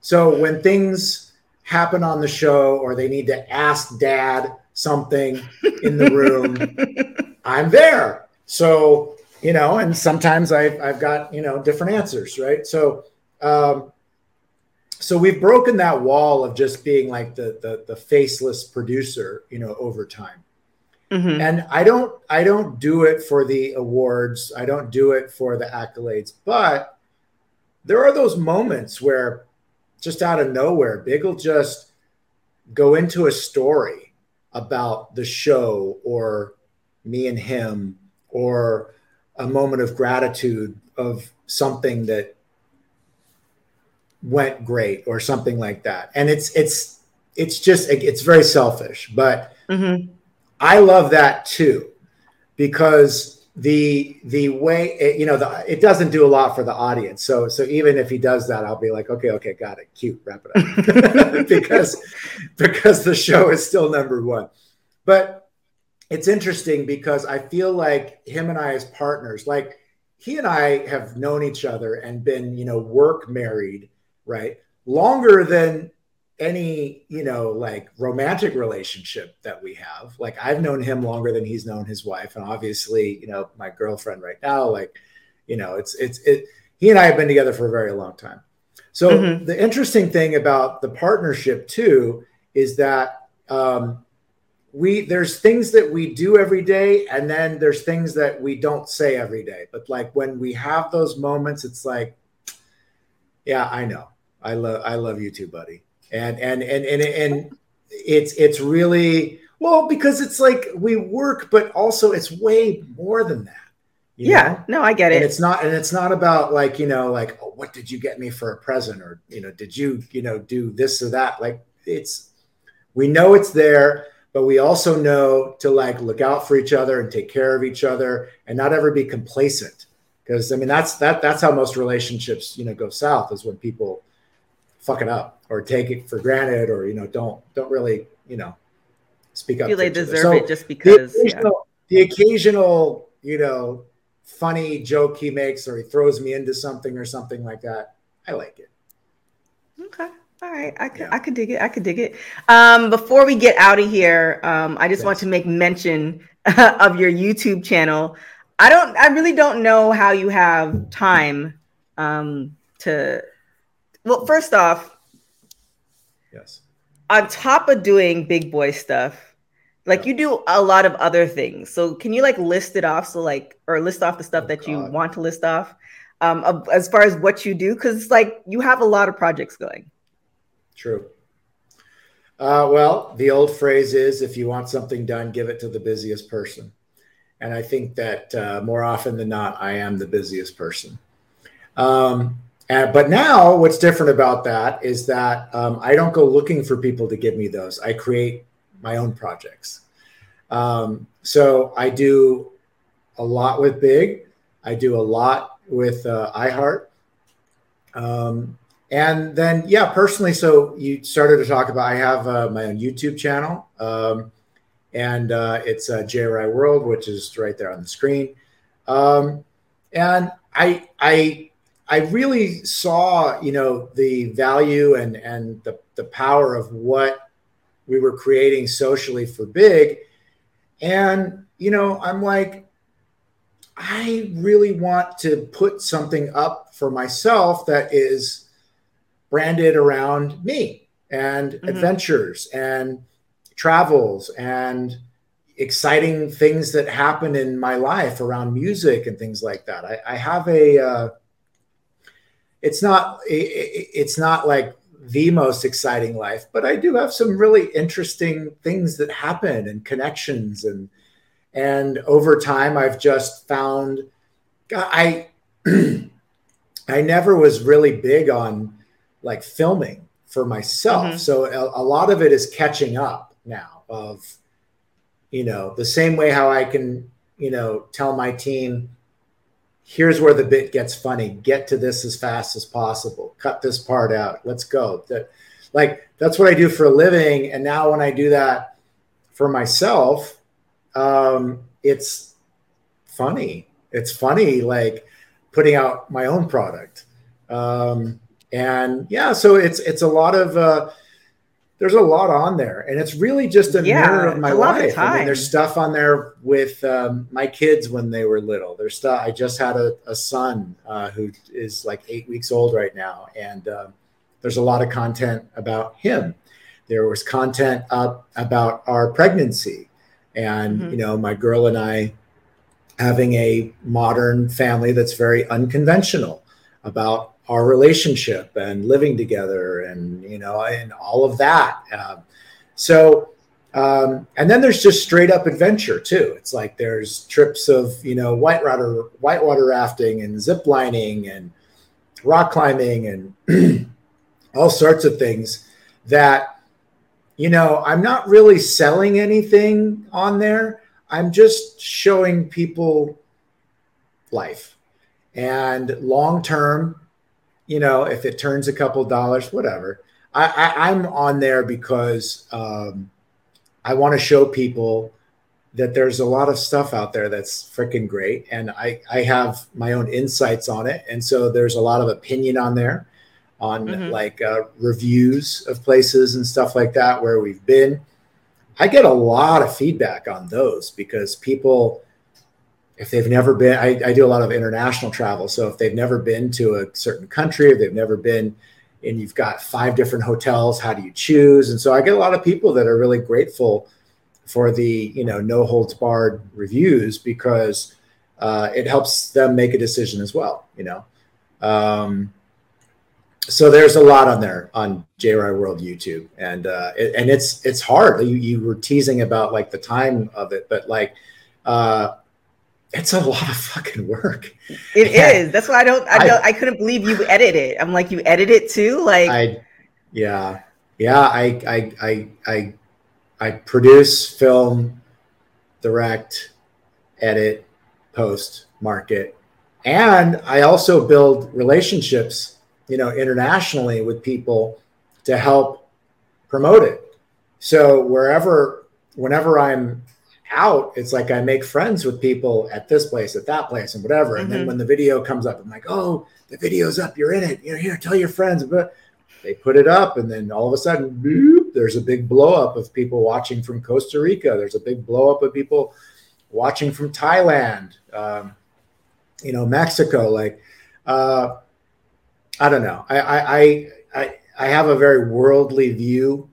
So when things happen on the show or they need to ask dad something in the room, I'm there. So, you know, and sometimes I've, I've got, you know, different answers, right? So, um, so we've broken that wall of just being like the, the, the faceless producer, you know, over time. Mm-hmm. And I don't I don't do it for the awards. I don't do it for the accolades. But there are those moments where just out of nowhere, Big will just go into a story about the show or me and him or a moment of gratitude of something that went great or something like that. And it's it's it's just it's very selfish, but mm-hmm I love that too, because the the way it, you know the, it doesn't do a lot for the audience. So so even if he does that, I'll be like, okay, okay, got it, cute, wrap it up, because because the show is still number one. But it's interesting because I feel like him and I as partners, like he and I have known each other and been you know work married, right, longer than any you know like romantic relationship that we have. Like i've known him longer than he's known his wife. And obviously you know my girlfriend right now like you know it's it's it he and i have been together for a very long time. So mm-hmm. the interesting thing about the partnership too is that um, we there's things that we do every day and then there's things that we don't say every day. But like when we have those moments it's like yeah i know i love i love you too buddy and and and and and it's it's really well because it's like we work, but also it's way more than that. yeah, know? no, I get it. And it's not, and it's not about like you know, like oh, what did you get me for a present, or you know, did you you know do this or that? Like it's we know it's there, but we also know to like look out for each other and take care of each other, and not ever be complacent. Because I mean, that's that that's how most relationships you know go south is when people fuck it up or take it for granted or you know don't don't really you know speak up. Feel they deserve so it just because. The occasional, yeah. the occasional, you know, funny joke he makes or he throws me into something or something like that. I like it. Okay. All right, I could yeah. I could dig it. I could dig it. Um, before we get out of here, um, I just yes. want to make mention of your YouTube channel. I don't. I really don't know how you have time um, to. Well, first off, yes. On top of doing big boy stuff, like you do a lot of other things. So can you like list it off? So like, or list off the stuff oh, that God. you want to list off, um, as far as what you do, because like you have a lot of projects going. True. Uh, well, the old phrase is if you want something done, give it to the busiest person. And I think that uh, more often than not, I am the busiest person. Um, and, but now, what's different about that is that um, I don't go looking for people to give me those. I create my own projects. Um, so I do a lot with Big. I do a lot with uh, iHeart. Um, and then yeah personally so you started to talk about i have uh, my own youtube channel um, and uh, it's uh, jri world which is right there on the screen um, and i i i really saw you know the value and and the, the power of what we were creating socially for big and you know i'm like i really want to put something up for myself that is branded around me and mm-hmm. adventures and travels and exciting things that happen in my life around music and things like that. I, I have a, uh, it's not, it, it's not like the most exciting life, but I do have some really interesting things that happen and connections and, and over time I've just found, I, I never was really big on like filming for myself. Mm-hmm. So a, a, lot of it is catching up now of, you know, the same way how I can, you know, tell my team, here's where the bit gets funny. Get to this as fast as possible. Cut this part out. Let's go. That like that's what I do for a living. And now when I do that for myself, um, it's funny. It's funny, like putting out my own product. Um, and yeah so it's it's a lot of uh there's a lot on there and it's really just a yeah, mirror of my life. I mean there's stuff on there with um, my kids when they were little. There's stuff i just had a, a son uh, who is like eight weeks old right now and uh, there's a lot of content about him. There was content up about our pregnancy and mm-hmm. you know my girl and i having a modern family that's very unconventional about our relationship and living together and you know and all of that. Uh, so um, and then there's just straight up adventure too. It's like there's trips of you know whitewater whitewater rafting and zip lining and rock climbing and all sorts of things that you know i'm not really selling anything on there. I'm just showing people life and long term you know, if it turns a couple dollars, whatever. I, I'm on there because um, I want to show people that there's a lot of stuff out there that's freaking great, and I I have my own insights on it, and so there's a lot of opinion on there, on mm-hmm. like uh, reviews of places and stuff like that where we've been. I get a lot of feedback on those because people if they've never been, I, I, do a lot of international travel. So if they've never been to a certain country, or they've never been, and you've got five different hotels, how do you choose? And so I get a lot of people that are really grateful for the you know no holds barred reviews because uh, it helps them make a decision as well. You know, um, so there's a lot on there on JRI World YouTube, and uh, it, and it's it's hard. You you were teasing about like the time of it, but like. Uh, it's a lot of fucking work. It yeah. is. That's why I don't. I don't. I, I couldn't believe you edit it. I'm like, you edit it too. Like, I, yeah, yeah. I, I, I, I, I produce, film, direct, edit, post, market, and I also build relationships you know, internationally with people to help promote it. So wherever, whenever I'm out, it's like I make friends with people at this place, at that place, and whatever. And mm-hmm. then when the video comes up, I'm like, oh, the video's up, you're in it. You know, here, tell your friends. But they put it up, and then all of a sudden, boop, there's a big blow up of people watching from Costa Rica. There's a big blow up of people watching from Thailand, um, you know, Mexico. Like, uh, I don't know. I, I, I, I have a very worldly view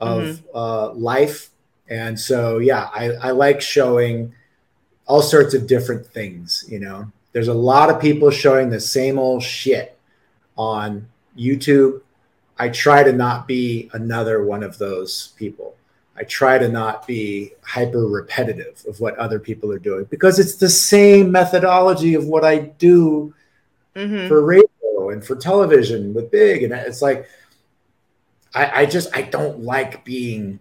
of mm-hmm. uh, life and so, yeah, I, I like showing all sorts of different things. You know, there's a lot of people showing the same old shit on YouTube. I try to not be another one of those people. I try to not be hyper repetitive of what other people are doing because it's the same methodology of what I do mm-hmm. for radio and for television with big. And it's like, I, I just, I don't like being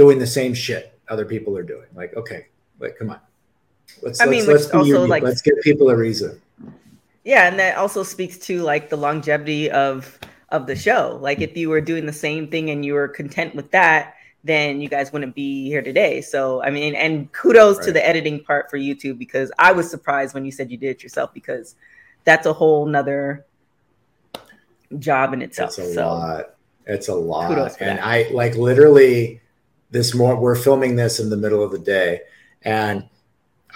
doing the same shit other people are doing. Like, okay, like, come on. Let's, I let's, let's also like, let's give people a reason. Yeah. And that also speaks to like the longevity of, of the show. Like if you were doing the same thing and you were content with that, then you guys wouldn't be here today. So, I mean, and kudos right. to the editing part for YouTube because I was surprised when you said you did it yourself because that's a whole nother job in itself. It's a so, lot. It's a lot. And that. I like literally this more we're filming this in the middle of the day. And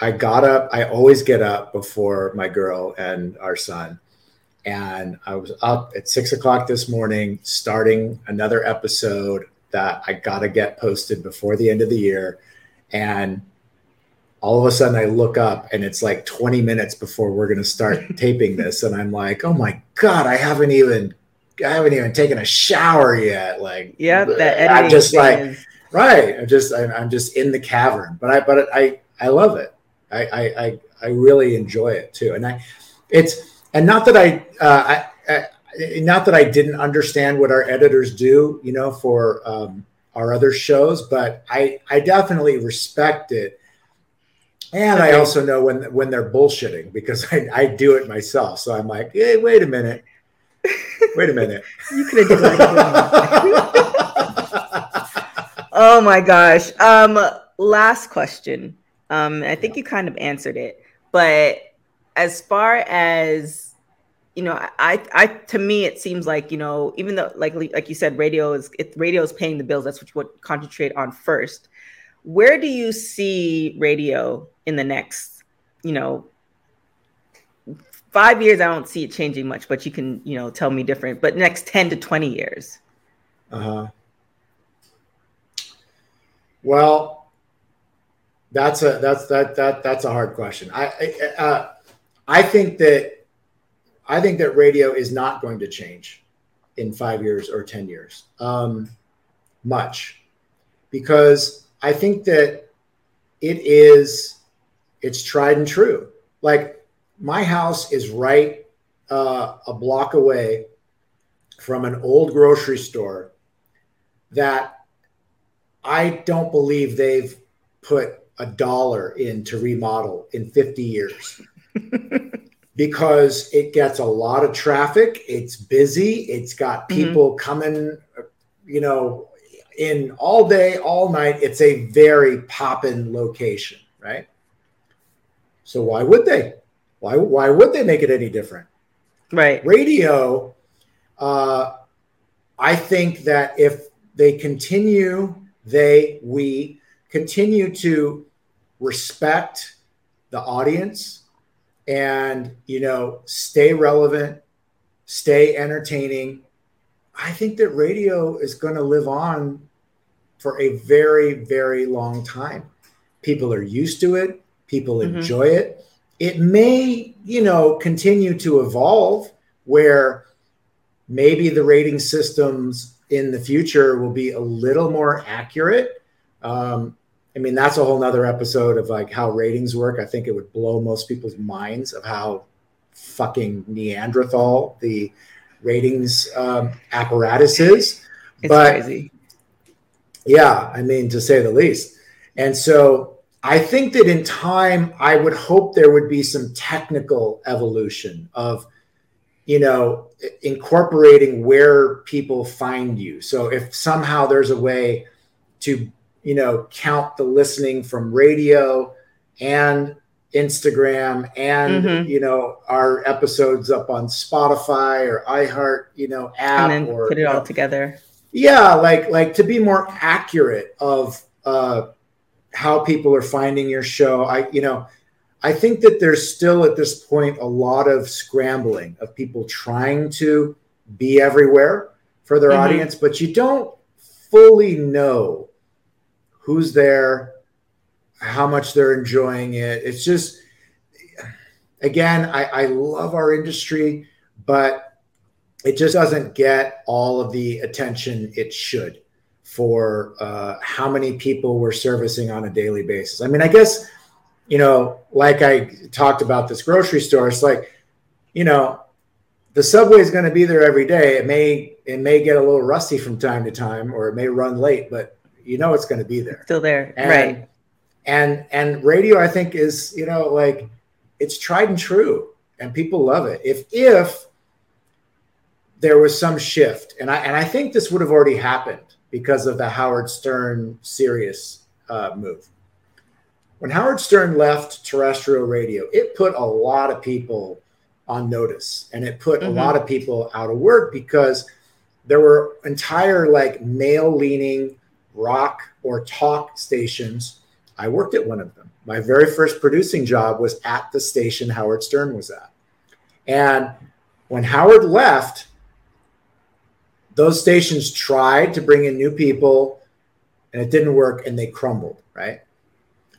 i got up i always get up before my girl and our son. And i was up at six o'clock this morning starting another episode that i gotta get posted before the end of the year. And all of a sudden i look up and it's like 20 minutes before we're going to start taping this. And i'm like oh my god i haven't even i haven't even taken a shower yet. Like yeah that i'm just like is- Right. I'm just I'm, I'm just in the cavern, but I but I I love it. I I I really enjoy it too, and I it's and not that I uh, I, I not that I didn't understand what our editors do, you know, for um, our other shows, but I I definitely respect it. And I also know when when they're bullshitting because I, I do it myself. So I'm like, hey, wait a minute. Wait a minute. you could have done it. Oh my gosh. Um, last question. Um, I think you kind of answered it, but as far as you know, I, I, to me, it seems like you know, even though, like, like you said, radio is if radio is paying the bills. That's what you would concentrate on first. Where do you see radio in the next, you know, five years? I don't see it changing much, but you can, you know, tell me different. But next ten to twenty years. Uh huh. Well, that's a that's that that that's a hard question. I I, uh, I think that I think that radio is not going to change in five years or ten years um, much because I think that it is it's tried and true. Like my house is right uh, a block away from an old grocery store that I don't believe they've put a dollar in to remodel in 50 years because it gets a lot of traffic. It's busy. It's got mm-hmm. people mm-hmm. coming, you know, in all day, all night. It's a very poppin' location, right? So why would they? Why why would they make it any different? Right. Radio. Uh, I think that if they continue they, we continue to respect the audience and, you know, stay relevant, stay entertaining. I think that radio is going to live on for a very, very long time. People are used to it, people mm-hmm. enjoy it. It may, you know, continue to evolve where maybe the rating systems in the future will be a little more accurate. Um, I mean, that's a whole nother episode of like how ratings work. I think it would blow most people's minds of how fucking Neanderthal the ratings um, apparatus is. It's but, crazy. Yeah, I mean, to say the least. And so I think that in time, I would hope there would be some technical evolution of you know, incorporating where people find you. So if somehow there's a way to, you know, count the listening from radio and Instagram and mm-hmm. you know our episodes up on Spotify or iHeart, you know, app and then or put it all know, together. Yeah, like like to be more accurate of uh how people are finding your show. I you know, I think that there's still at this point a lot of scrambling of people trying to be everywhere for their mm-hmm. audience, but you don't fully know who's there, how much they're enjoying it. It's just, again, I, I love our industry, but it just doesn't get all of the attention it should for uh, how many people we're servicing on a daily basis. I mean, I guess, you know, like I talked about this grocery store, it's like, you know, the subway is going to be there every day. It may it may get a little rusty from time to time, or it may run late, but you know it's going to be there. Still there, and, right? and and radio i think is you know like it's tried and true and people love it if if there was some shift and i and i think this would have already happened because of the howard stern Sirius uh, move when howard stern left terrestrial radio it put a lot of people on notice and it put mm-hmm. a lot of people out of work because there were entire like male leaning rock or talk stations I worked at one of them. My very first producing job was at the station Howard Stern was at. And when Howard left, those stations tried to bring in new people and it didn't work and they crumbled, right?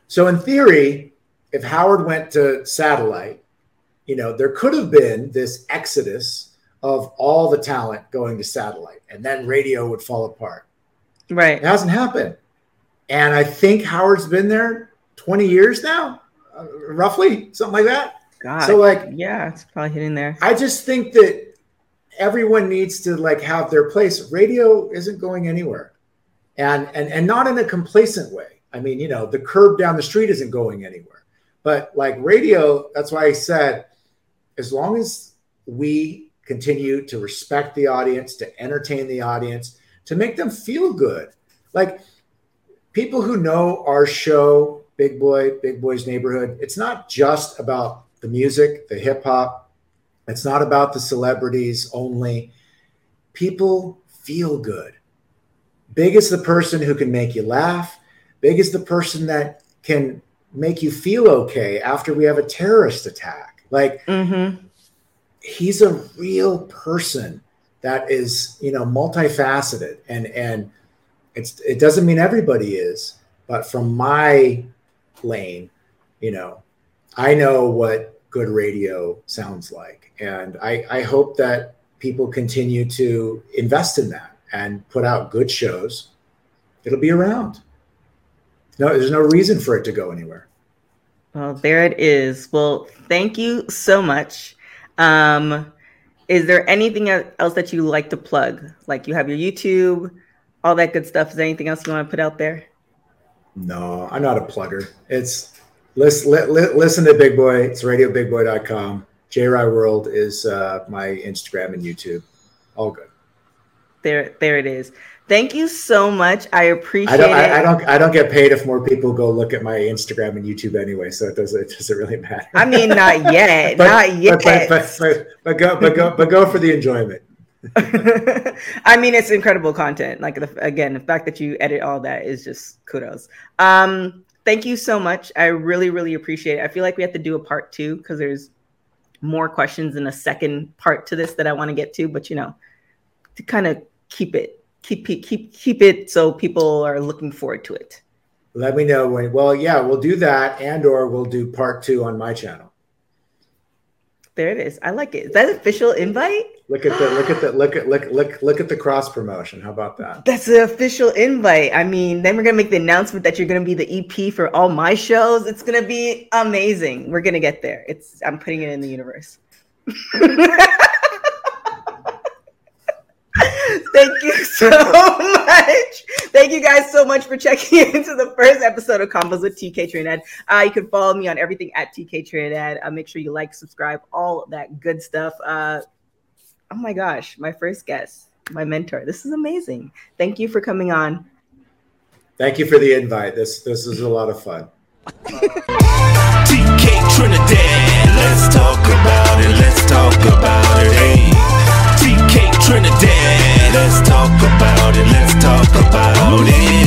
So, in theory, if Howard went to satellite, you know, there could have been this exodus of all the talent going to satellite and then radio would fall apart. Right. It hasn't happened. And I think Howard's been there 20 years now, uh, roughly, something like that. God. So like, yeah, it's probably hitting there. I just think that everyone needs to like have their place. Radio isn't going anywhere, and and and not in a complacent way. I mean, you know, the curb down the street isn't going anywhere, but like radio, that's why I said, as long as we continue to respect the audience, to entertain the audience, to make them feel good, like people who know our show, Big Boy, Big Boy's Neighborhood, it's not just about the music, the hip hop. It's not about the celebrities only. People feel good. Big is the person who can make you laugh. Big is the person that can make you feel okay after we have a terrorist attack. Like, mm-hmm. he's a real person that is, you know, multifaceted and and it's it doesn't mean everybody is, but from my lane, you know, I know what good radio sounds like, and I I hope that people continue to invest in that and put out good shows. It'll be around. No, there's no reason for it to go anywhere. Well, there it is. Well, thank you so much. Um, is there anything else that you like to plug? Like you have your YouTube, all that good stuff. Is there anything else you want to put out there? No, I'm not a plugger. It's listen, li, li, listen to Big Boy. It's radiobigboy.com. JRI World is uh, my Instagram and YouTube. All good. There, there it is. Thank you so much. I appreciate I don't, it. I, I, don't. I don't get paid if more people go look at my Instagram and YouTube anyway, so it doesn't. It doesn't really matter. I mean, not yet. but, not yet. But, but, but, but, go. But go. But go for the enjoyment. I mean, it's incredible content. Like the, again, the fact that you edit all that is just kudos. Um, thank you so much. I really, really appreciate it. I feel like we have to do a part two because there's more questions in a second part to this that I want to get to. But you know, to kind of keep it, keep keep keep it so people are looking forward to it. Let me know when. Well, yeah, we'll do that, and or we'll do part two on my channel. There it is. I like it. Is that official invite? Look at the look at the look at look look look at the cross promotion. How about that? That's the official invite. I mean, then we're gonna make the announcement that you're gonna be the EP for all my shows. It's gonna be amazing. We're gonna get there. It's I'm putting it in the universe. Thank you so much. Thank you guys so much for checking into the first episode of Convos with TK Trinidad. Uh, you can follow me on everything at TK Trinidad. Uh, make sure you like, subscribe, all that good stuff. Uh, oh my gosh, my first guest, my mentor. This is amazing. Thank you for coming on. Thank you for the invite. This this is a lot of fun. TK Trinidad, let's talk about it. Let's talk about it. Hey. TK Trinidad, let's talk about it. Let's talk about it.